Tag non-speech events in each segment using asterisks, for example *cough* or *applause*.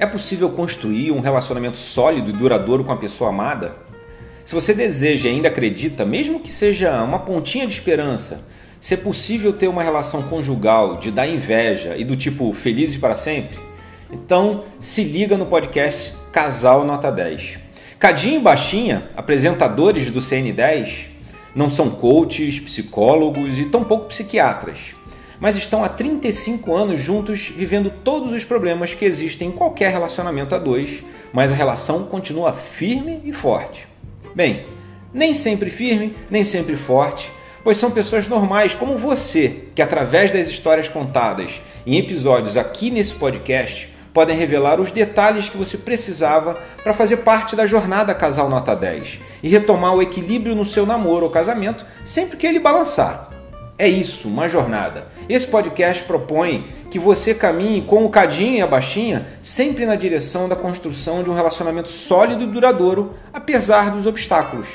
É possível construir um relacionamento sólido e duradouro com a pessoa amada? Se você deseja e ainda acredita, mesmo que seja uma pontinha de esperança, se é possível ter uma relação conjugal de dar inveja e do tipo felizes para sempre, então se liga no podcast Casal Nota 10. Cadinho e Baixinha, apresentadores do CN10, não são coaches, psicólogos e tampouco psiquiatras, mas estão há 35 anos juntos vivendo todos os problemas que existem em qualquer relacionamento a dois, mas a relação continua firme e forte. Bem, nem sempre firme, nem sempre forte, pois são pessoas normais como você, que através das histórias contadas em episódios aqui nesse podcast podem revelar os detalhes que você precisava para fazer parte da jornada Casal Nota 10 e retomar o equilíbrio no seu namoro ou casamento sempre que ele balançar. É isso, uma jornada. Esse podcast propõe que você caminhe com o cadinho e a baixinha sempre na direção da construção de um relacionamento sólido e duradouro, apesar dos obstáculos.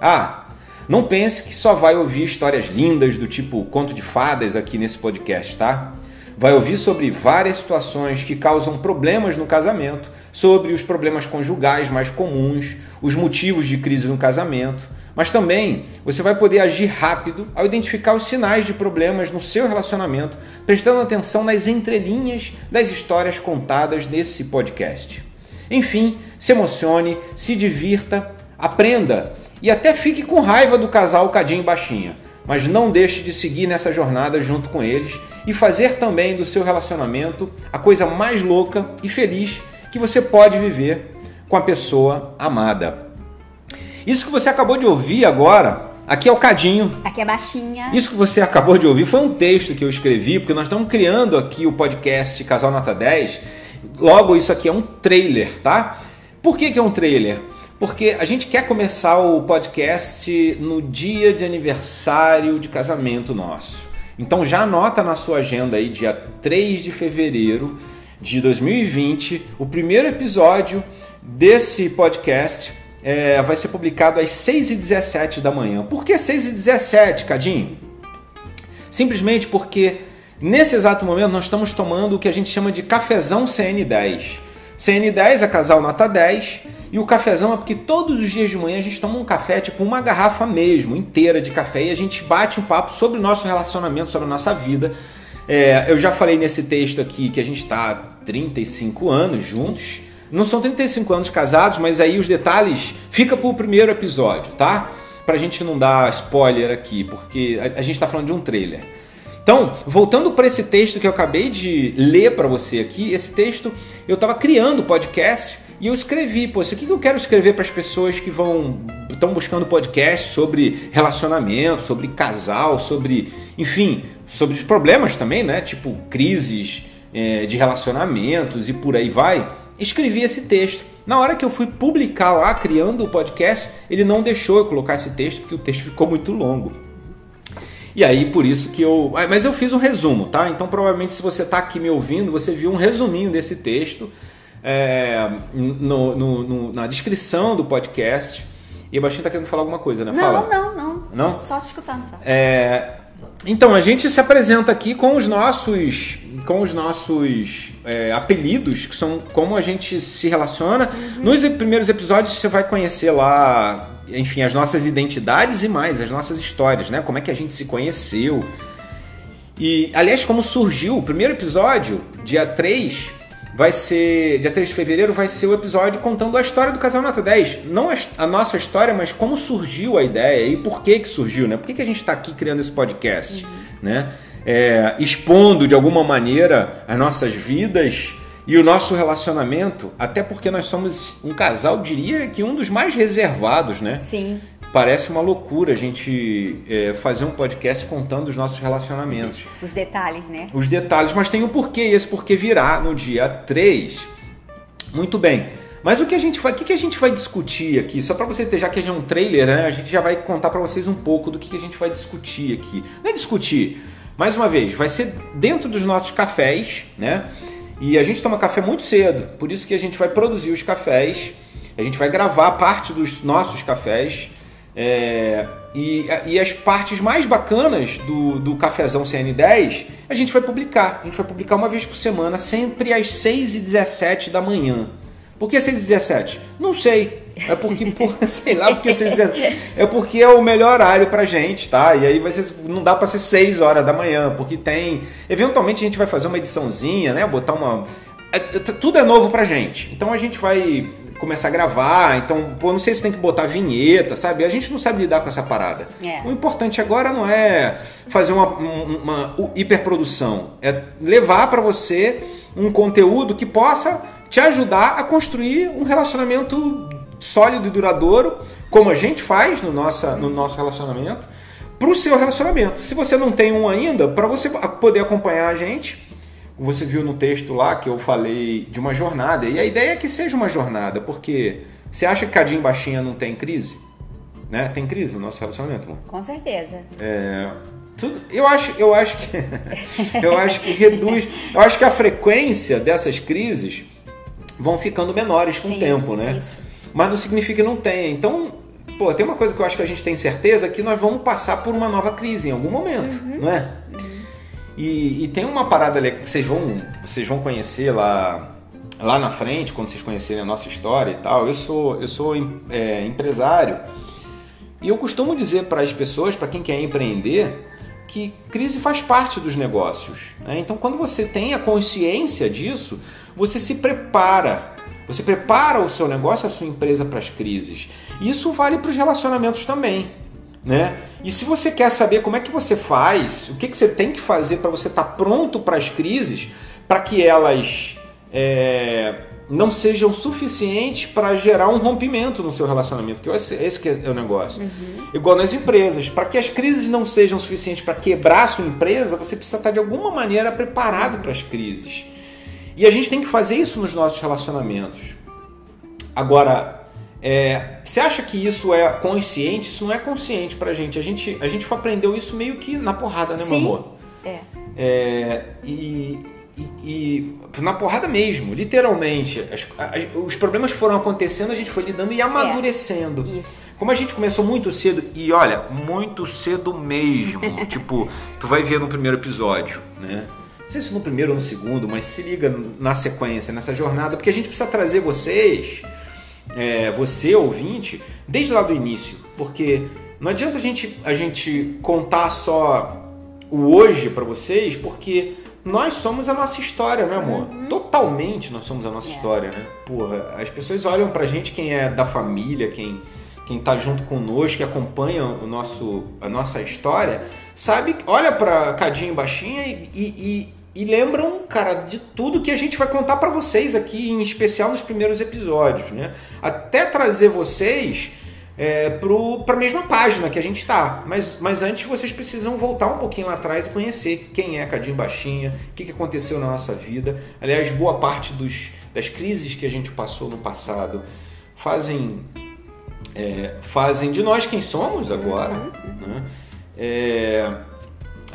Ah, não pense que só vai ouvir histórias lindas do tipo conto de fadas aqui nesse podcast, tá? Vai ouvir sobre várias situações que causam problemas no casamento, sobre os problemas conjugais mais comuns, os motivos de crise no casamento, mas também você vai poder agir rápido ao identificar os sinais de problemas no seu relacionamento, prestando atenção nas entrelinhas das histórias contadas nesse podcast. Enfim, se emocione, se divirta, aprenda e até fique com raiva do casal Cadinho e Baixinha, mas não deixe de seguir nessa jornada junto com eles e fazer também do seu relacionamento a coisa mais louca e feliz que você pode viver com a pessoa amada. Isso que você acabou de ouvir agora, aqui é o Cadinho. Aqui é baixinha. Isso que você acabou de ouvir foi um texto que eu escrevi, porque nós estamos criando aqui o podcast Casal Nota 10. Logo, isso aqui é um trailer, tá? Por que, que é um trailer? Porque a gente quer começar o podcast no dia de aniversário de casamento nosso. Então já anota na sua agenda aí, dia 3 de fevereiro de 2020, o primeiro episódio desse podcast é, vai ser publicado às 6h17 da manhã. Por que 6h17, Cadinho? Simplesmente porque nesse exato momento nós estamos tomando o que a gente chama de cafezão CN10. CN10 é casal nota 10 e o cafezão é porque todos os dias de manhã a gente toma um café, tipo uma garrafa mesmo, inteira de café, e a gente bate um papo sobre o nosso relacionamento, sobre a nossa vida. É, eu já falei nesse texto aqui que a gente está há 35 anos juntos. Não são 35 anos casados, mas aí os detalhes fica para o primeiro episódio, tá? Pra gente não dar spoiler aqui, porque a, gente está falando de um trailer. Então, voltando para esse texto que eu acabei de ler para você aqui, esse texto eu estava criando o podcast e eu escrevi, pô, aqui que eu quero escrever para as pessoas que vão estão buscando podcast sobre relacionamento, sobre casal, sobre, enfim, sobre problemas também, né? Tipo crises é, de relacionamentos e por aí vai. Escrevi esse texto. Na hora que eu fui publicar lá, criando o podcast, ele não deixou eu colocar esse texto porque o texto ficou muito longo. E aí, por isso que eu. Ah, mas eu fiz um resumo, tá? Então, provavelmente, se você está aqui me ouvindo, você viu um resuminho desse texto é, no, no, no, na descrição do podcast. E a Baixinha está querendo falar alguma coisa, né? Não, Fala. não, não. Não? Só te escutando. Só. É, então, a gente se apresenta aqui com os nossos, com os nossos é, apelidos, que são como a gente se relaciona. Uhum. Nos primeiros episódios você vai conhecer lá enfim, as nossas identidades e mais, as nossas histórias, né? Como é que a gente se conheceu. E, aliás, como surgiu o primeiro episódio, dia 3, vai ser. Dia 3 de fevereiro vai ser o episódio contando a história do Casal Nota 10. Não a nossa história, mas como surgiu a ideia e por que que surgiu, né? Por que, que a gente está aqui criando esse podcast, uhum. né? É, expondo de alguma maneira as nossas vidas e o nosso relacionamento, até porque nós somos um casal, diria que um dos mais reservados, né? Sim. Parece uma loucura a gente é, fazer um podcast contando os nossos relacionamentos. Os detalhes, né? Os detalhes, mas tem um porquê, e esse porquê virá no dia 3. Muito bem. Mas o que a gente vai, o que, a gente vai discutir aqui? Só para você ter, já que é um trailer, né? A gente já vai contar para vocês um pouco do que, que a gente vai discutir aqui. Não é discutir, mais uma vez, vai ser dentro dos nossos cafés, né? E a gente toma café muito cedo, por isso que a gente vai produzir os cafés, a gente vai gravar parte dos nossos cafés. É, E, e as partes mais bacanas do, do Cafezão CN10 a gente vai publicar. A gente vai publicar uma vez por semana, sempre às 6h17 da manhã. Por que 6h17? Não sei. É porque, *laughs* por, sei lá, porque 6h17. É porque é o melhor horário pra gente, tá? E aí vai ser, não dá pra ser 6 horas da manhã, porque tem. Eventualmente a gente vai fazer uma ediçãozinha, né? Botar uma. É, tudo é novo pra gente. Então a gente vai começar a gravar, então, pô, não sei se tem que botar vinheta, sabe? A gente não sabe lidar com essa parada. É. O importante agora não é fazer uma, uma, uma hiperprodução, é levar para você um conteúdo que possa te ajudar a construir um relacionamento sólido e duradouro, como a gente faz no, nossa, no nosso relacionamento, para o seu relacionamento. Se você não tem um ainda, para você poder acompanhar a gente, você viu no texto lá que eu falei de uma jornada, e a ideia é que seja uma jornada, porque você acha que Cadinho Baixinha não tem crise? Né? Tem crise no nosso relacionamento, amor? Com certeza. É, tudo, eu acho, eu acho que *laughs* eu acho que reduz, eu acho que a frequência dessas crises vão ficando menores com Sim, o tempo, né? Isso. Mas não significa que não tenha. Então, pô, tem uma coisa que eu acho que a gente tem certeza que nós vamos passar por uma nova crise em algum momento, uhum. não é? E, e, tem uma parada que vocês vão, vocês vão conhecer lá, lá na frente, quando vocês conhecerem a nossa história e tal. Eu sou, eu sou é, empresário e eu costumo dizer para as pessoas, para quem quer empreender, que crise faz parte dos negócios. Né? Então, quando você tem a consciência disso, você se prepara. Você prepara o seu negócio, a sua empresa para as crises. Isso vale para os relacionamentos também. Né? E se você quer saber como é que você faz, o que, que você tem que fazer para você estar tá pronto para as crises, para que elas é, não sejam suficientes para gerar um rompimento no seu relacionamento, que esse, esse que é o negócio. Uhum. Igual nas empresas, para que as crises não sejam suficientes para quebrar a sua empresa, você precisa estar tá de alguma maneira preparado para as crises. E a gente tem que fazer isso nos nossos relacionamentos. Agora, é, você acha que isso é consciente? Isso não é consciente pra gente. A gente, a gente aprendeu isso meio que na porrada, né, Sim, meu amor? É. é e, e, e, na porrada mesmo, literalmente. As, as, os problemas foram acontecendo, a gente foi lidando e amadurecendo. É, Como a gente começou muito cedo, e olha, muito cedo mesmo. *laughs* tipo, tu vai ver no primeiro episódio, né? Não sei se no primeiro ou no segundo, mas se liga na sequência, nessa jornada, porque a gente precisa trazer vocês é, você, ouvinte, desde lá do início. Porque não adianta a gente, a gente contar só o hoje para vocês, porque nós somos a nossa história, né, amor? Uhum. Totalmente nós somos a nossa é. história, né? Porra, as pessoas olham pra gente, quem é da família, quem, quem tá junto conosco, que acompanha o nosso, a nossa história, sabe, olha pra Cadinho Baixinha e, e, e lembram, cara, de tudo que a gente vai contar para vocês aqui, em especial nos primeiros episódios, né? Até trazer vocês é, para a mesma página que a gente está. Mas, mas antes vocês precisam voltar um pouquinho lá atrás e conhecer quem é Cadinho Baixinha, o que, que aconteceu na nossa vida. Aliás, boa parte dos, das crises que a gente passou no passado fazem, é, fazem de nós quem somos agora. Né? É,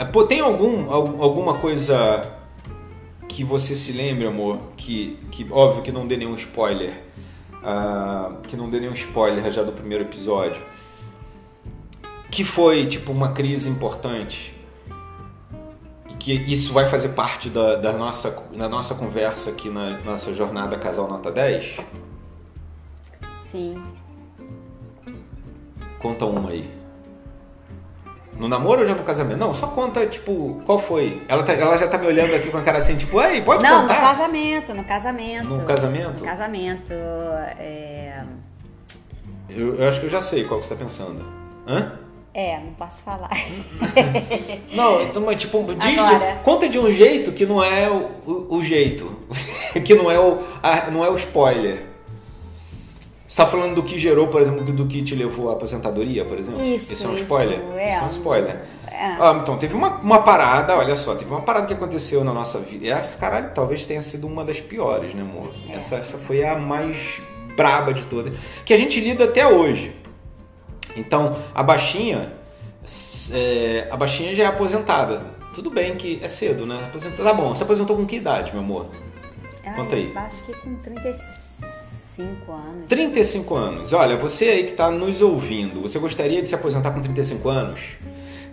pô, tem algum, alguma coisa que você se lembre, amor, que, que óbvio que não dê nenhum spoiler, uh, que não dê nenhum spoiler já do primeiro episódio, que foi tipo uma crise importante e que isso vai fazer parte da, da nossa, da nossa conversa aqui na nossa jornada Casal Nota 10? Sim. Conta uma aí. No namoro ou já no casamento? Não, só conta, tipo, qual foi? Ela, tá, ela já tá me olhando aqui com a cara assim, tipo, ei, pode não, contar? Não, no casamento, no casamento. No casamento? No casamento, é... Eu, eu acho que eu já sei qual que você tá pensando. Hã? É, não posso falar. *laughs* não, então, mas tipo, diz, Agora... conta de um jeito que não é o, o, o jeito. *laughs* que não é o, a, não é o spoiler está falando do que gerou, por exemplo, do que te levou à aposentadoria, por exemplo? Isso. Esse é um spoiler? Isso, é, Esse é um spoiler. É. Ah, então, teve uma, uma parada, olha só, teve uma parada que aconteceu na nossa vida. E essa, caralho, talvez tenha sido uma das piores, né, amor? É. Essa, essa foi a mais braba de todas. Que a gente lida até hoje. Então, a baixinha. É, a baixinha já é aposentada. Tudo bem que é cedo, né? Aposentou, tá bom. Você aposentou com que idade, meu amor? Conta aí. Acho que com 35. 35 anos. 35 anos. Olha, você aí que está nos ouvindo, você gostaria de se aposentar com 35 anos?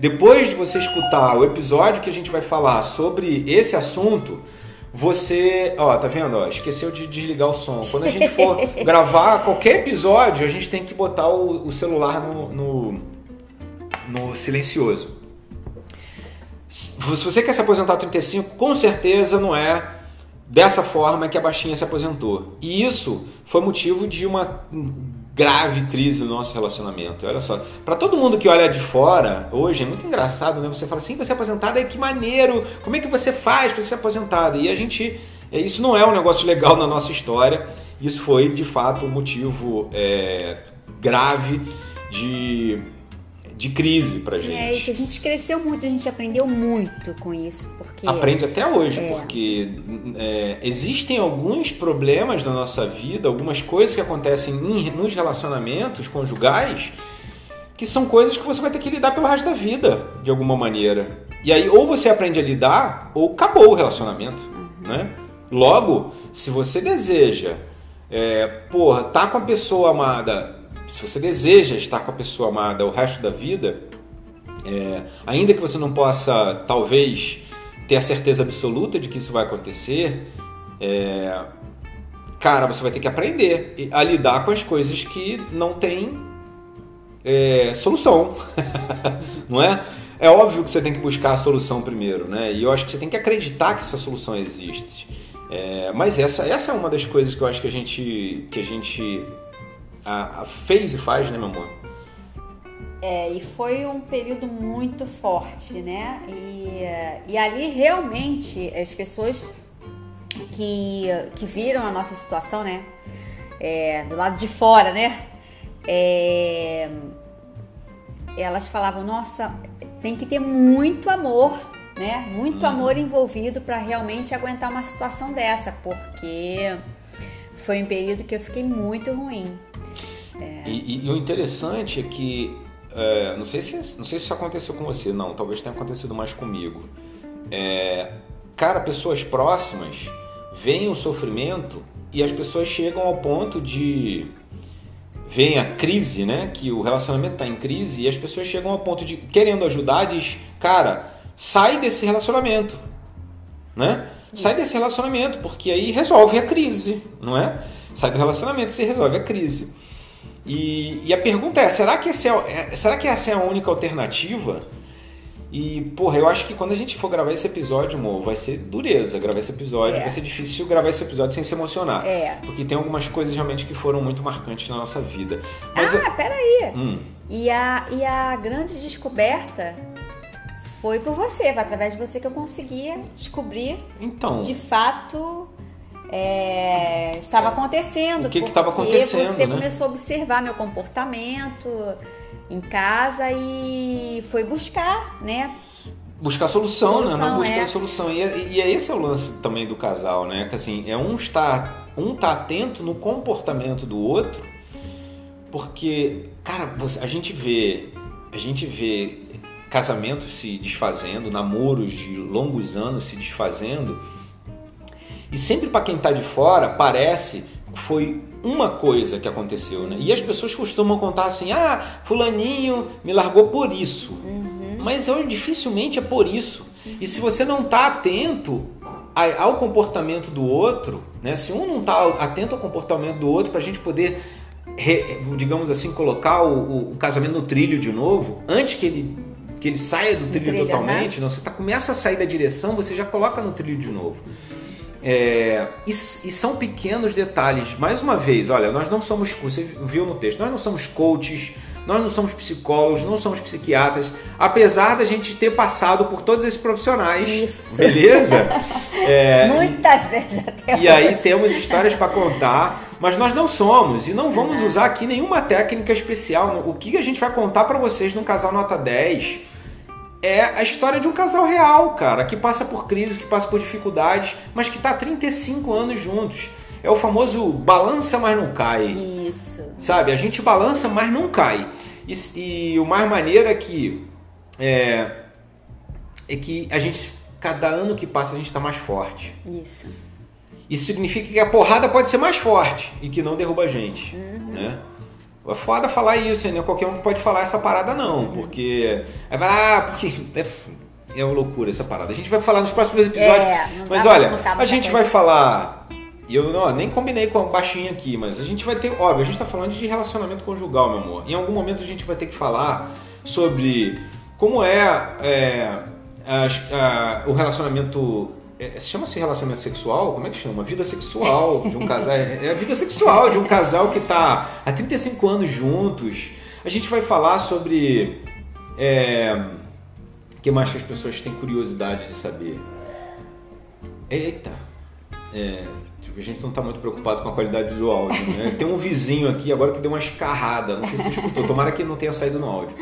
Depois de você escutar o episódio que a gente vai falar sobre esse assunto, você, ó, tá vendo? Ó, esqueceu de desligar o som. Quando a gente for *laughs* gravar qualquer episódio, a gente tem que botar o, o celular no, no, no silencioso. Se você quer se aposentar aos 35, com certeza não é dessa forma que a baixinha se aposentou. E isso foi motivo de uma grave crise no nosso relacionamento. Olha só, para todo mundo que olha de fora, hoje é muito engraçado, né? Você fala assim, você é aposentado, que maneiro, como é que você faz para ser aposentado? E a gente, é, isso não é um negócio legal na nossa história, isso foi de fato um motivo é, grave de de crise pra gente. É, e que a gente cresceu muito, a gente aprendeu muito com isso. Porque... Aprende até hoje, é. porque é, existem alguns problemas na nossa vida, algumas coisas que acontecem em, nos relacionamentos conjugais, que são coisas que você vai ter que lidar pelo resto da vida, de alguma maneira. E aí, ou você aprende a lidar, ou acabou o relacionamento, uhum. né? Logo, se você deseja, é, porra, tá com a pessoa amada se você deseja estar com a pessoa amada o resto da vida, é, ainda que você não possa, talvez, ter a certeza absoluta de que isso vai acontecer, é, cara, você vai ter que aprender a lidar com as coisas que não tem é, solução, *laughs* não é? É óbvio que você tem que buscar a solução primeiro, né? E eu acho que você tem que acreditar que essa solução existe. É, mas essa, essa é uma das coisas que eu acho que a gente, que a gente a, a fez e faz, né, meu amor? É, e foi um período muito forte, né? E, e ali realmente as pessoas que, que viram a nossa situação, né? É, do lado de fora, né? É, elas falavam, nossa, tem que ter muito amor, né? Muito uhum. amor envolvido para realmente aguentar uma situação dessa, porque foi um período que eu fiquei muito ruim. É. E, e, o interessante é que, é, não, sei se, não sei se isso aconteceu com você, não, talvez tenha acontecido mais comigo. É, cara, pessoas próximas veem o sofrimento e as pessoas chegam ao ponto de. Vem a crise, né? Que o relacionamento está em crise e as pessoas chegam ao ponto de, querendo ajudar, diz: cara, sai desse relacionamento, né? Sai desse relacionamento, porque aí resolve a crise, não é? Sai do relacionamento e resolve a crise. E, e a pergunta é, será que, essa é, é, será que essa é a única alternativa? E, porra, eu acho que quando a gente for gravar esse episódio, amor, vai ser dureza gravar esse episódio. É. Vai ser difícil gravar esse episódio sem se emocionar. É. Porque tem algumas coisas realmente que foram muito marcantes na nossa vida. Mas ah, eu... peraí. Hum. E, a, e a grande descoberta foi por você, foi através de você que eu conseguia descobrir então, de fato é, estava acontecendo. O que estava acontecendo? Você né? começou a observar meu comportamento em casa e foi buscar, né? Buscar solução, solução né? Não buscar é. solução. E, é, e é esse é o lance também do casal, né? Que assim, é um estar, um tá atento no comportamento do outro, porque, cara, você, a gente vê, a gente vê casamentos se desfazendo, namoros de longos anos se desfazendo e sempre para quem está de fora parece que foi uma coisa que aconteceu, né? E as pessoas costumam contar assim: ah, fulaninho me largou por isso. Uhum. Mas eu, dificilmente é por isso. E se você não está atento ao comportamento do outro, né? Se um não está atento ao comportamento do outro para a gente poder, digamos assim, colocar o, o, casamento no trilho de novo, antes que ele que ele saia do trilho, trilho totalmente, né? não, você tá, começa a sair da direção, você já coloca no trilho de novo. É, e, e, são pequenos detalhes. Mais uma vez, olha, nós não somos, você viu no texto, nós não somos coaches, nós não somos psicólogos, não somos psiquiatras, apesar da gente ter passado por todos esses profissionais. Isso. Beleza? *laughs* É, Muitas vezes até. E aí temos histórias para contar, mas nós não somos e não vamos usar aqui nenhuma técnica especial. O que a gente vai contar para vocês no Casal Nota 10 é a história de um casal real, cara, que passa por crise, que passa por dificuldades, mas que está 35 anos juntos. É o famoso balança, mas não cai. Isso. Sabe? A gente balança, mas não cai. E, e o mais maneiro é que é, é que a gente, cada ano que passa, a gente está mais forte. Isso. Isso significa que a porrada pode ser mais forte e que não derruba a gente, uhum. né? É foda falar isso, né? Qualquer um pode falar essa parada não, porque... Ah, porque... É, é uma loucura essa parada. A gente vai falar nos próximos episódios. É, mas olha, a gente vai falar... E eu não, nem combinei com a baixinha aqui, mas a gente vai ter... Óbvio, a gente tá falando de relacionamento conjugal, meu amor. Em algum momento a gente vai ter que falar sobre como é, é a, a, o relacionamento é, chama-se relacionamento sexual? Como é que chama? Vida sexual de um casal. É, é a vida sexual de um casal que está há 35 anos juntos. A gente vai falar sobre. É, o que mais que as pessoas têm curiosidade de saber? Eita! É, tipo, a gente não está muito preocupado com a qualidade do áudio. Né? Tem um vizinho aqui agora que deu uma escarrada. Não sei se você escutou. Tomara que não tenha saído no áudio.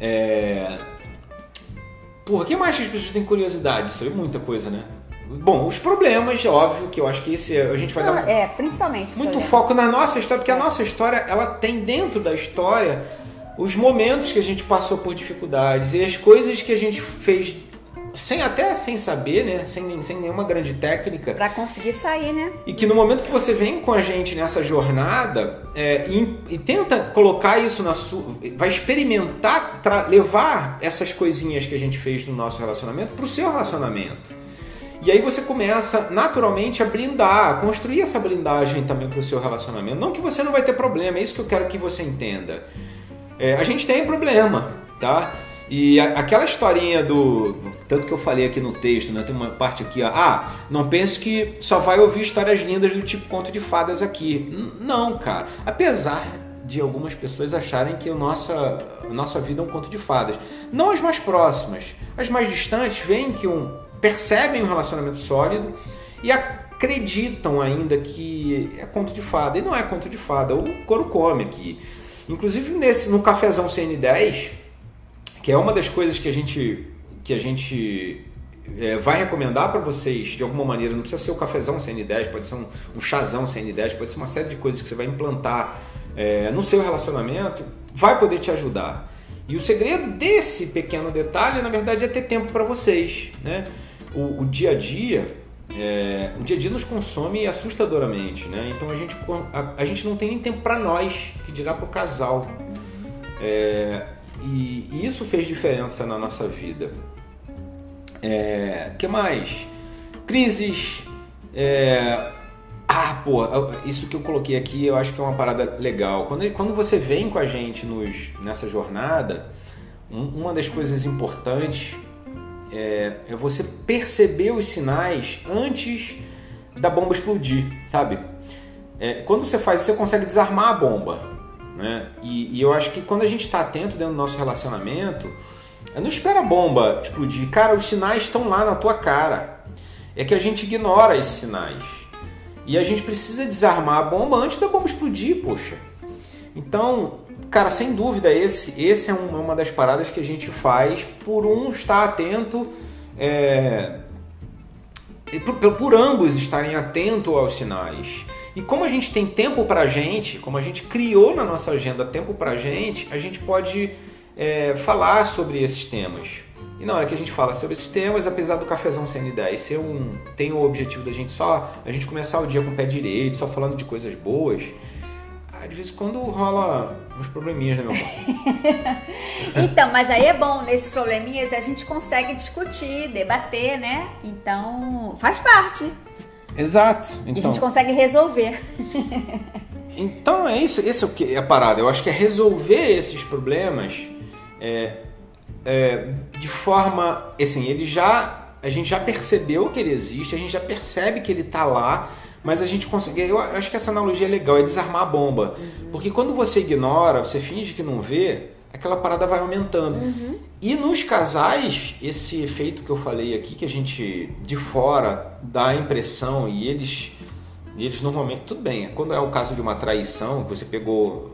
É, Porra, o que mais as pessoas têm curiosidade? Sabe muita coisa, né? Bom, os problemas, óbvio, que eu acho que esse a gente vai Não, dar é, principalmente muito problema. foco na nossa história, porque a nossa história, ela tem dentro da história os momentos que a gente passou por dificuldades e as coisas que a gente fez sem até sem saber, né? Sem, sem nenhuma grande técnica. Para conseguir sair, né? E que no momento que você vem com a gente nessa jornada é, e, e, tenta colocar isso na sua. Vai experimentar levar essas coisinhas que a gente fez no nosso relacionamento para o seu relacionamento. E aí você começa naturalmente a blindar, a construir essa blindagem também para o seu relacionamento. Não que você não vai ter problema, é isso que eu quero que você entenda. É, a gente tem problema, tá? E a, aquela historinha do. Tanto que eu falei aqui no texto, né? Tem uma parte aqui, ó. Ah, não pense que só vai ouvir histórias lindas do tipo conto de fadas aqui. Não, cara. Apesar de algumas pessoas acharem que a nossa, a nossa vida é um conto de fadas. Não as mais próximas. As mais distantes veem que um. percebem um relacionamento sólido e acreditam ainda que é conto de fada. E não é conto de fada. O couro come aqui. Inclusive nesse, no cafezão CN10 que é uma das coisas que a gente, que a gente é, vai recomendar para vocês de alguma maneira. Não precisa ser o cafezão CN10, pode ser um, um chazão CN10, pode ser uma série de coisas que você vai implantar é, no seu relacionamento, vai poder te ajudar. E o segredo desse pequeno detalhe, na verdade, é ter tempo para vocês. Né? O, o, dia a dia, é, o dia a dia nos consome assustadoramente. Né? Então a gente, a, a gente não tem nem tempo para nós, que dirá para o casal. É, e, e isso fez diferença na nossa vida. É, que mais? Crises. É, ah, pô, isso que eu coloquei aqui eu acho que é uma parada legal. Quando, quando você vem com a gente nos, nessa jornada, um, uma das coisas importantes é, é, você perceber os sinais antes da bomba explodir, sabe? É, quando você faz isso, você consegue desarmar a bomba. Né? E, e eu acho que quando a gente está atento dentro do nosso relacionamento, não espera a bomba explodir. Cara, os sinais estão lá na tua cara. É que a gente ignora esses sinais. E a gente precisa desarmar a bomba antes da bomba explodir, poxa. Então, cara, sem dúvida, esse, esse é uma das paradas que a gente faz por um estar atento, é, por, por ambos estarem atentos aos sinais. E como a gente tem tempo para a gente, como a gente criou na nossa agenda tempo para a gente, a gente pode é, falar sobre esses temas. E na hora que a gente fala sobre esses temas, apesar do cafezão CN10 ser um, tem o objetivo da gente só a gente começar o dia com o pé direito, só falando de coisas boas, de vez em quando rola uns probleminhas, né, meu irmão? *laughs* então, mas aí é bom, nesses probleminhas a gente consegue discutir, debater, né? Então, faz parte. Exato. Então, e a gente então. consegue resolver. então é isso, esse é o que é a parada. Eu acho que é resolver esses problemas é, é, de forma, assim, ele já a gente já percebeu que ele existe, a gente já percebe que ele está lá, mas a gente consegue. Eu acho que essa analogia é legal, é desarmar a bomba, uhum. porque quando você ignora, você finge que não vê, aquela parada vai aumentando. Uhum. E nos casais, esse efeito que eu falei aqui, que a gente de fora dá a impressão e eles, eles normalmente, tudo bem, quando é o caso de uma traição, você pegou,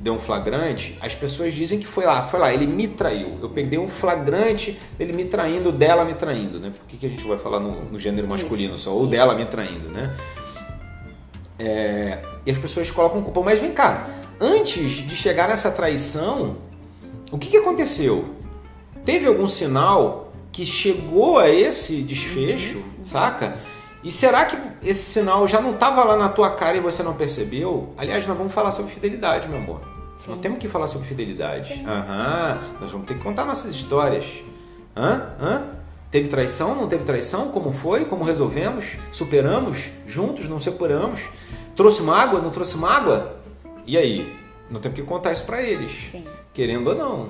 deu um flagrante, as pessoas dizem que foi lá, foi lá, ele me traiu. Eu peguei um flagrante, ele me traindo, dela me traindo, né? Por que, que a gente vai falar no, no gênero masculino Isso. só? Ou dela me traindo, né? É, e as pessoas colocam culpa, mas vem cá, antes de chegar nessa traição, o que, que aconteceu? Teve algum sinal que chegou a esse desfecho, uhum. saca? E será que esse sinal já não estava lá na tua cara e você não percebeu? Aliás, nós vamos falar sobre fidelidade, meu amor. Sim. Nós temos que falar sobre fidelidade. Aham, nós vamos ter que contar nossas histórias. Hã? Hã? Teve traição? Não teve traição? Como foi? Como resolvemos? Superamos? Juntos? Não separamos? Trouxe mágoa? Não trouxe mágoa? E aí? Nós temos que contar isso para eles. Sim. Querendo ou não.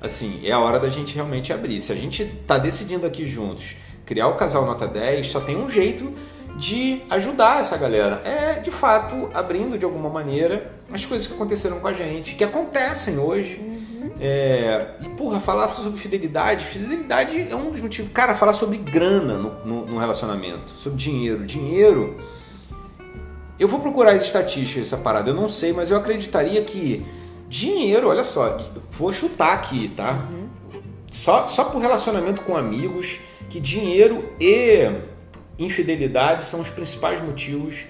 Assim, é a hora da gente realmente abrir. Se a gente está decidindo aqui juntos criar o casal nota 10, só tem um jeito de ajudar essa galera. É, de fato, abrindo de alguma maneira as coisas que aconteceram com a gente, que acontecem hoje. Uhum. É, e, porra, falar sobre fidelidade. Fidelidade é um dos motivos. Cara, falar sobre grana no, no, no relacionamento, sobre dinheiro. Dinheiro. Eu vou procurar as estatísticas dessa parada, eu não sei, mas eu acreditaria que dinheiro, olha só, vou chutar aqui, tá? Uhum. Só, só por relacionamento com amigos, que dinheiro e infidelidade são os principais motivos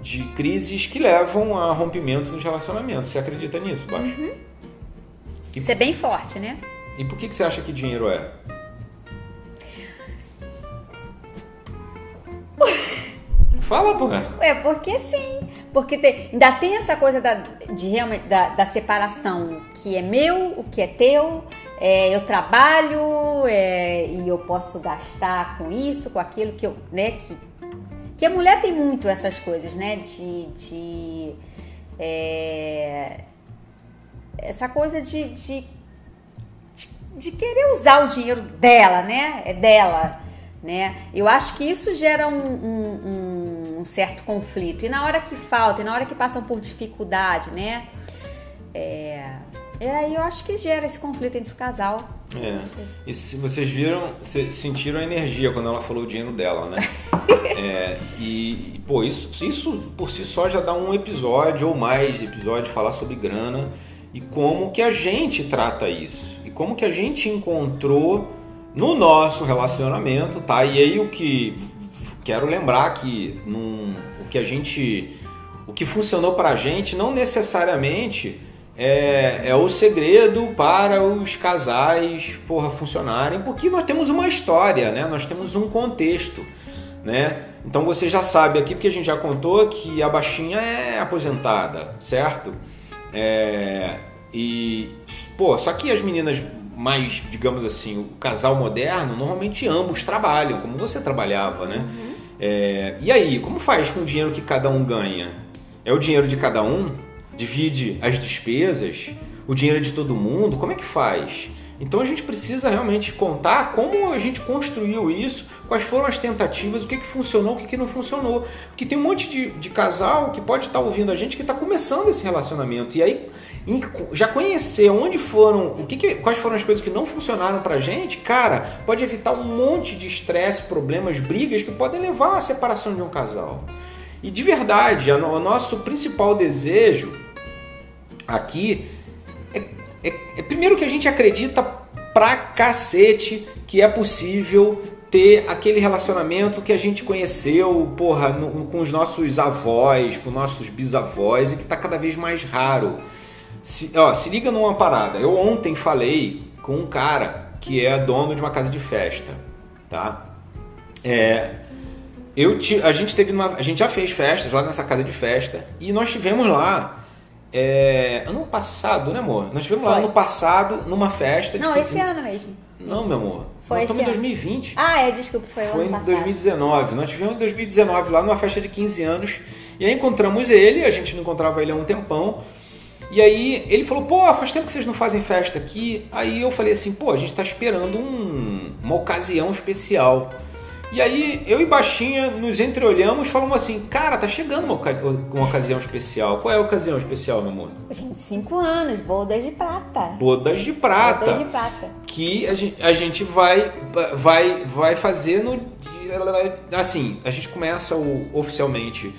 de crises que levam a rompimento nos relacionamentos. Você acredita nisso, Baixo? Uhum. Isso é bem forte, né? E por que, que você acha que dinheiro é? *laughs* Fala, porra. É porque sim. Porque tem, ainda tem essa coisa da, de da, da separação, que é meu, o que é teu. É, eu trabalho é, e eu posso gastar com isso, com aquilo que eu, né, que, que a mulher tem muito essas coisas, né, de, de é, essa coisa de, de, de querer usar o dinheiro dela, né, é dela, né. Eu acho que isso gera um, um, um certo conflito e na hora que falta, e na hora que passam por dificuldade, né, é, e aí eu acho que gera esse conflito entre o casal. É. E se vocês viram, sentiram a energia quando ela falou o dinheiro dela, né? *laughs* é, e, pô, isso, isso por si só já dá um episódio ou mais episódios falar sobre grana e como que a gente trata isso. E como que a gente encontrou no nosso relacionamento, tá? E aí o que quero lembrar que num, o que a gente o que funcionou pra gente não necessariamente é, é o segredo para os casais porra, funcionarem, porque nós temos uma história, né? nós temos um contexto. Né? Então você já sabe aqui, porque a gente já contou que a baixinha é aposentada, certo? É, e, pô, só que as meninas mais, digamos assim, o casal moderno, normalmente ambos trabalham, como você trabalhava, né? Uhum. É, e aí, como faz com o dinheiro que cada um ganha? É o dinheiro de cada um? Divide as despesas, o dinheiro de todo mundo, como é que faz? Então a gente precisa realmente contar como a gente construiu isso, quais foram as tentativas, o que, que funcionou, o que, que não funcionou. Porque tem um monte de, de casal que pode estar ouvindo a gente que está começando esse relacionamento. E aí já conhecer onde foram, o que, que quais foram as coisas que não funcionaram pra gente, cara, pode evitar um monte de estresse, problemas, brigas que podem levar à separação de um casal. E de verdade, o nosso principal desejo aqui é, é, é primeiro que a gente acredita pra cacete que é possível ter aquele relacionamento que a gente conheceu, porra, no, com os nossos avós, com nossos bisavós e que está cada vez mais raro. Se, ó, se liga numa parada. Eu ontem falei com um cara que é dono de uma casa de festa, tá? É, eu a gente teve uma, a gente já fez festas lá nessa casa de festa e nós tivemos lá é, ano passado, né, amor? Nós tivemos Foi. lá ano passado numa festa. Não, esse ano mesmo. Não, meu amor. Foi Nós estamos em 2020. Ah, é, desculpa, foi, foi em 2019. Nós tivemos em 2019 lá numa festa de 15 anos. E aí encontramos ele, a gente não encontrava ele há um tempão. E aí ele falou, pô, faz tempo que vocês não fazem festa aqui. Aí eu falei assim, pô, a gente está esperando um, uma ocasião especial. E aí eu e Baixinha nos entreolhamos e falamos assim, cara, tá chegando uma, uma ocasião especial. Qual é a ocasião especial, meu amor? 25 anos, bodas de prata. Bodas de prata. Bodas de prata. Que a gente, a gente vai, vai, vai fazer no. Assim, a gente começa o, oficialmente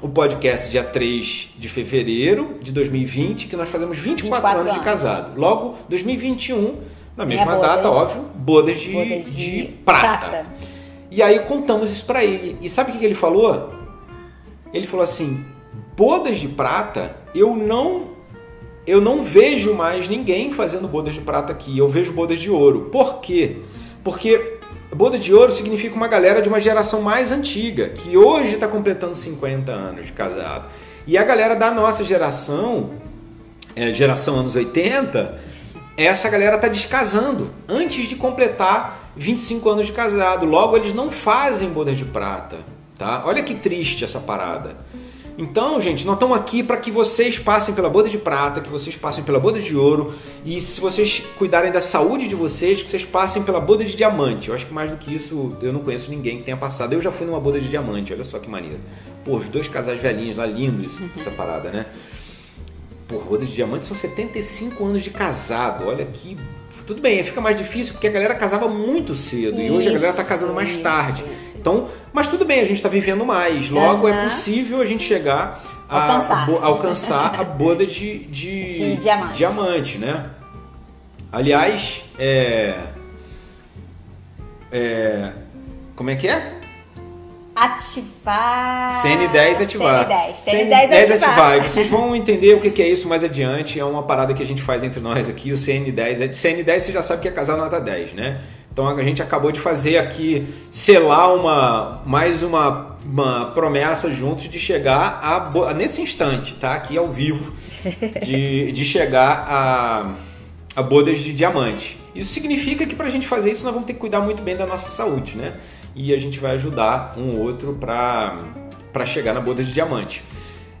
o podcast dia 3 de fevereiro de 2020, que nós fazemos 24, 24 anos, anos de casado. Logo, 2021, na mesma data, óbvio, bodas de, bodas de, de prata. prata. E aí contamos isso para ele. E sabe o que ele falou? Ele falou assim: bodas de prata, eu não eu não vejo mais ninguém fazendo bodas de prata aqui. Eu vejo bodas de ouro. Por quê? Porque boda de ouro significa uma galera de uma geração mais antiga, que hoje está completando 50 anos de casado. E a galera da nossa geração, é, geração anos 80, essa galera está descasando antes de completar 25 anos de casado. Logo, eles não fazem bodas de prata. Tá? Olha que triste essa parada. Então, gente, nós estamos aqui para que vocês passem pela boda de prata, que vocês passem pela boda de ouro e se vocês cuidarem da saúde de vocês, que vocês passem pela boda de diamante. Eu acho que mais do que isso, eu não conheço ninguém que tenha passado. Eu já fui numa boda de diamante, olha só que maneiro. Pô, os dois casais velhinhos lá, lindos essa parada, né? Pô, boda de diamante são 75 anos de casado, olha que tudo bem, fica mais difícil porque a galera casava muito cedo isso, e hoje a galera está casando mais isso, tarde. Isso. Então, mas tudo bem, a gente está vivendo mais. Logo, é possível a gente chegar a alcançar, a, alcançar a boda de, de, de diamante. diamante, né? Aliás, é, é, como é que é? Ativar. CN10 ativar. CN10. CN10, CN10 ativar. ativar. Vocês vão entender o que é isso mais adiante. É uma parada que a gente faz entre nós aqui. O CN10. CN10 você já sabe que é casal nota 10, né? Então a gente acabou de fazer aqui, selar uma, mais uma, uma promessa juntos de chegar a, nesse instante, tá? Aqui ao vivo, de, de chegar a, a bodas de diamante. Isso significa que para a gente fazer isso nós vamos ter que cuidar muito bem da nossa saúde, né? E a gente vai ajudar um outro para chegar na boda de diamante.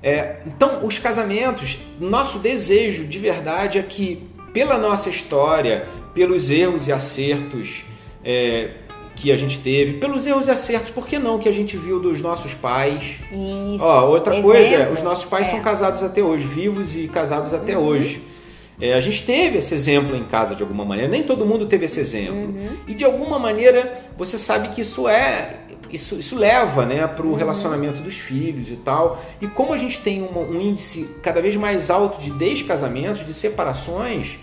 É, então, os casamentos, nosso desejo de verdade é que, pela nossa história, pelos erros e acertos é, que a gente teve, pelos erros e acertos, por que não, que a gente viu dos nossos pais. Isso. Ó, outra Exemplo. coisa, os nossos pais é. são casados até hoje, vivos e casados até uhum. hoje. É, a gente teve esse exemplo em casa de alguma maneira, nem todo mundo teve esse exemplo. Uhum. E de alguma maneira você sabe que isso é. Isso, isso leva né, para o uhum. relacionamento dos filhos e tal. E como a gente tem um, um índice cada vez mais alto de descasamentos, de separações,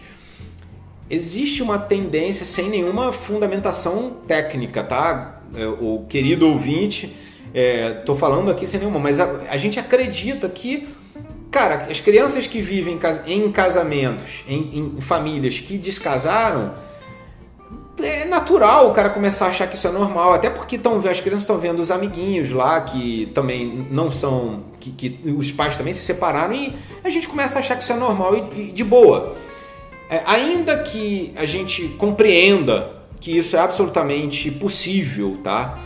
existe uma tendência sem nenhuma fundamentação técnica, tá? É, o querido ouvinte, estou é, falando aqui sem nenhuma, mas a, a gente acredita que Cara, as crianças que vivem em casamentos, em, em famílias que descasaram, é natural o cara começar a achar que isso é normal, até porque tão, as crianças estão vendo os amiguinhos lá que também não são. Que, que, os pais também se separaram e a gente começa a achar que isso é normal e, e de boa. É, ainda que a gente compreenda que isso é absolutamente possível, tá?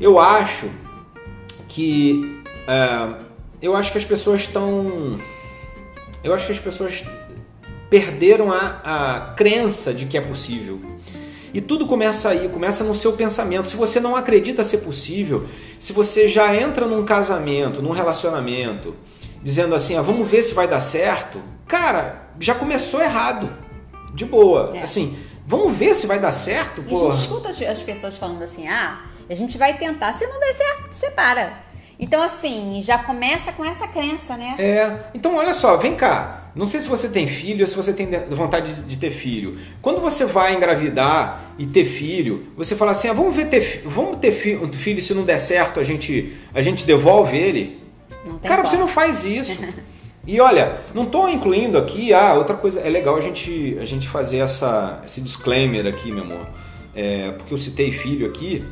Eu acho que. É, eu acho que as pessoas estão. Eu acho que as pessoas perderam a, a crença de que é possível. E tudo começa aí, começa no seu pensamento. Se você não acredita ser possível, se você já entra num casamento, num relacionamento, dizendo assim, ah, vamos ver se vai dar certo, cara, já começou errado. De boa. É. Assim, vamos ver se vai dar certo, pô. A gente escuta as pessoas falando assim, ah, a gente vai tentar, se não der certo, você para. Então, assim, já começa com essa crença, né? É. Então, olha só, vem cá. Não sei se você tem filho ou se você tem vontade de, ter filho. Quando você vai engravidar e ter filho, você fala assim: ah, vamos ver ter, vamos ter fi, um filho, se não der certo, a gente, a gente devolve ele. Cara, você não faz isso. *laughs* E olha, não estou incluindo aqui, ah, outra coisa, é legal a gente, a gente fazer essa, esse disclaimer aqui, meu amor. É, porque eu citei filho aqui,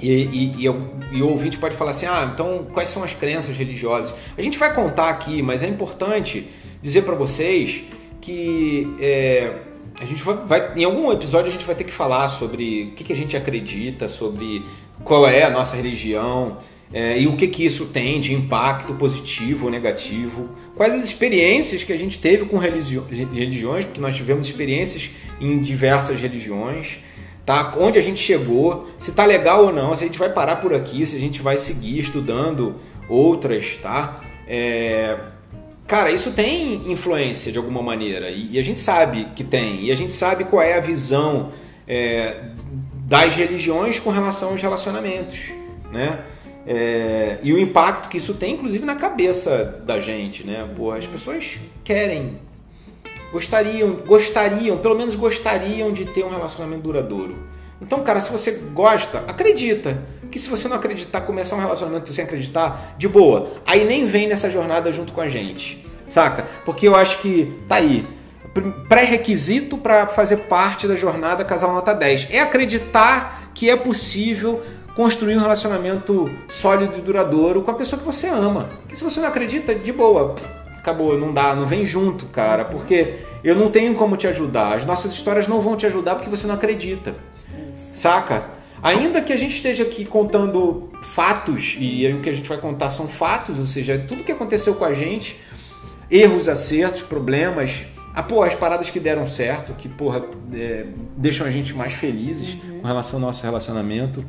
e, e, e, e, o ouvinte pode falar assim: ah, então quais são as crenças religiosas? A gente vai contar aqui, mas é importante dizer para vocês que é, a gente vai, vai, em algum episódio a gente vai ter que falar sobre o que, que a gente acredita, sobre qual é a nossa religião é, e o que, que isso tem de impacto positivo ou negativo, quais as experiências que a gente teve com religiões, porque nós tivemos experiências em diversas religiões tá? Onde a gente chegou, se tá legal ou não, se a gente vai parar por aqui, se a gente vai seguir estudando outras, tá? É... Cara, isso tem influência de alguma maneira e, a gente sabe que tem e a gente sabe qual é a visão é, das religiões com relação aos relacionamentos, né? É, e o impacto que isso tem, inclusive, na cabeça da gente, né? Pô, as pessoas querem gostariam, gostariam, pelo menos gostariam de ter um relacionamento duradouro. Então, cara, se você gosta, acredita. Que se você não acreditar, começar um relacionamento sem acreditar, de boa. Aí nem vem nessa jornada junto com a gente. Saca? Porque eu acho que tá aí. pré-requisito para fazer parte da jornada Casal Nota 10. É acreditar que é possível construir um relacionamento sólido e duradouro com a pessoa que você ama. Que se você não acredita, de boa, acabou, não dá, não vem junto, cara, porque eu não tenho como te ajudar. As nossas histórias não vão te ajudar porque você não acredita. Saca? Ainda que a gente esteja aqui contando fatos, e o que a gente vai contar são fatos, ou seja, tudo que aconteceu com a gente, erros, acertos, problemas, ah, pô, as paradas que deram certo, que porra, é, deixam a gente mais felizes uhum. com relação ao nosso relacionamento.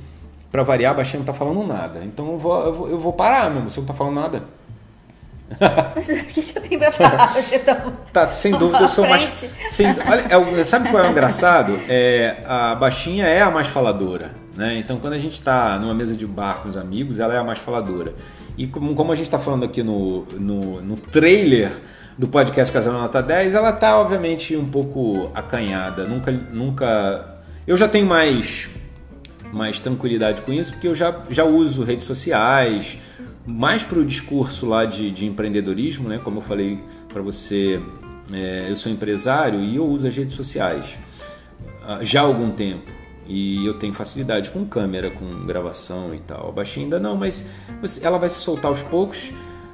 Para variar, a baixinha não tá falando nada. Então eu vou, eu vou, eu vou parar mesmo, você não tá falando nada. *laughs* *laughs* Mas o que, eu tenho pra falar? *laughs* Tá, tá sem *laughs* dúvida eu sou mais. Sem, olha, é, sabe qual é o engraçado? É, a baixinha é a mais faladora. Né? Então quando a gente está numa mesa de bar com os amigos, ela é a mais faladora. E como, como a gente está falando aqui no, no, no trailer do podcast Casal Nota 10, ela está obviamente um pouco acanhada. Nunca, nunca. Eu já tenho mais, mais tranquilidade com isso, porque eu já, já uso redes sociais, mais para o discurso lá de, de empreendedorismo, né? Como eu falei para você, é, eu sou empresário e eu uso as redes sociais ah, já há algum tempo. E eu tenho facilidade com câmera, com gravação e tal. A baixinha ainda não, mas ela vai se soltar aos poucos.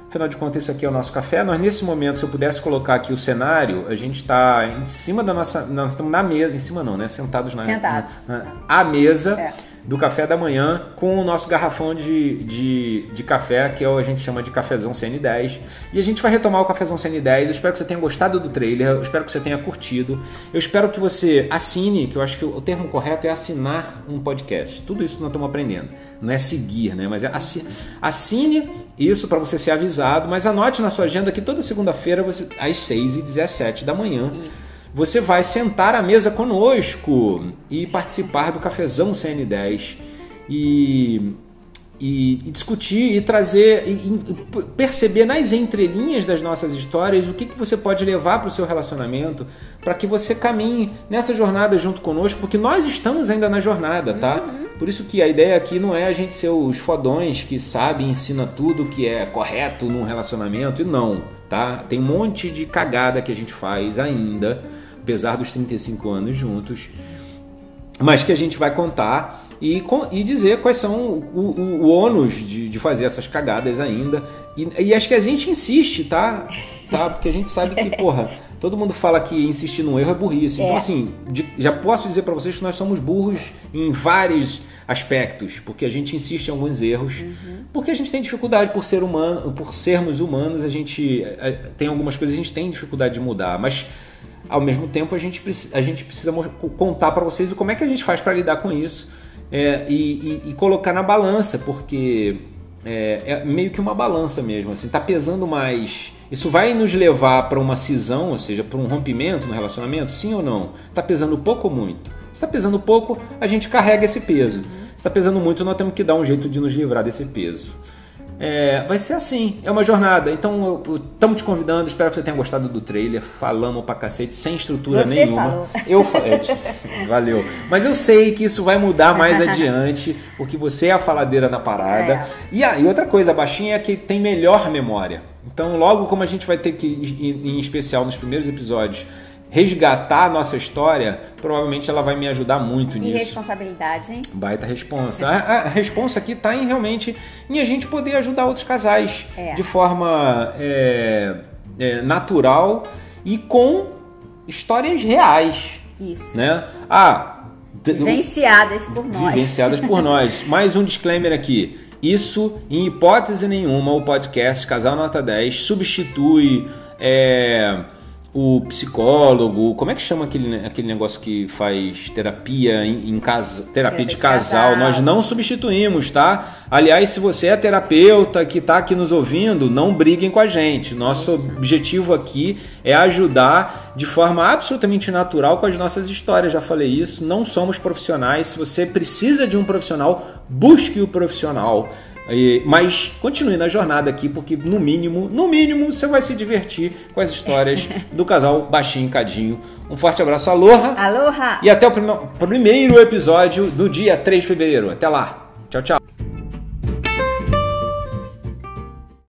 Afinal de contas, isso aqui é o nosso café. Nós, nesse momento, se eu pudesse colocar aqui o cenário, a gente está em cima da nossa. Nós estamos na mesa, em cima não, né? Sentados na, Sentados. na, na a mesa. É do café da manhã com o nosso garrafão de, de, de café, que é o, a gente chama de cafezão CN10. E a gente vai retomar o cafezão CN10. Eu espero que você tenha gostado do trailer, eu espero que você tenha curtido. Eu espero que você assine, que eu acho que o termo correto é assinar um podcast. Tudo isso nós estamos aprendendo. Não é seguir, né? Mas é assine, assine isso para você ser avisado, mas anote na sua agenda que toda segunda-feira, às 6h17 da manhã. Isso você vai sentar à mesa conosco e participar do cafezão CN10 e, e, e discutir e trazer e, e, perceber nas entrelinhas das nossas histórias o que, que você pode levar para o seu relacionamento para que você caminhe nessa jornada junto conosco, porque nós estamos ainda na jornada, tá? Uhum. Por isso que a ideia aqui não é a gente ser os fodões que sabe e ensina tudo que é correto num relacionamento, e não, tá? Tem um monte de cagada que a gente faz ainda apesar dos 35 anos juntos, mas que a gente vai contar e, e dizer quais são o, o, o ônus de, de, fazer essas cagadas ainda. E, e, acho que a gente insiste, tá? tá? Porque a gente sabe que, porra, todo mundo fala que insistir no erro é burrice. Então, é. assim, de, já posso dizer para vocês que nós somos burros em vários aspectos, porque a gente insiste em alguns erros, uhum. porque a gente tem dificuldade por ser humano, por sermos humanos, a gente eh, tem algumas coisas a gente tem dificuldade de mudar, mas ao mesmo tempo a gente, a gente precisa contar para vocês como é que a gente faz para lidar com isso é, e, e, e, colocar na balança, porque é, é, meio que uma balança mesmo, assim, tá pesando mais. Isso vai nos levar para uma cisão, ou seja, para um rompimento no relacionamento, sim ou não? Tá pesando pouco ou muito? Se está pesando pouco, a gente carrega esse peso. Se está pesando muito, nós temos que dar um jeito de nos livrar desse peso. É, vai ser assim, é uma jornada. Então, estamos te convidando, espero que você tenha gostado do trailer. Falamos pra cacete, sem estrutura você nenhuma. Falou. *laughs* Eu falei, valeu. Mas eu sei que isso vai mudar mais *laughs* adiante, porque você é a faladeira na parada. É. E, e outra coisa, a baixinha é que tem melhor memória. Então, logo como a gente vai ter que, em especial nos primeiros episódios, resgatar a nossa história, provavelmente ela vai me ajudar muito e nisso. E responsabilidade, hein? Baita responsa. a, a responsa aqui está em realmente em a gente poder ajudar outros casais é. de forma é, é, natural e com histórias reais. Isso. Né? Ah, vivenciadas por nós. Vivenciadas por nós. *laughs* Mais um disclaimer aqui. Isso, em hipótese nenhuma, o podcast Casal Nota 10 substitui é, o psicólogo, como é que chama aquele, aquele negócio que faz terapia em, em casa, terapia de casal? casal? Nós não substituímos, tá? Aliás, se você é terapeuta que está aqui nos ouvindo, não briguem com a gente. Nosso Isso. objetivo aqui é ajudar de forma absolutamente natural com as nossas histórias. Já falei isso, não somos profissionais. Se você precisa de um profissional, busque o profissional. E, mas continue na jornada aqui, porque no mínimo, no mínimo, você vai se divertir com as histórias *laughs* do casal Baixinho e Cadinho. Um forte abraço, aloha! Aloha! E até o prim primeiro episódio do dia 3 de fevereiro. Até lá! Tchau, tchau!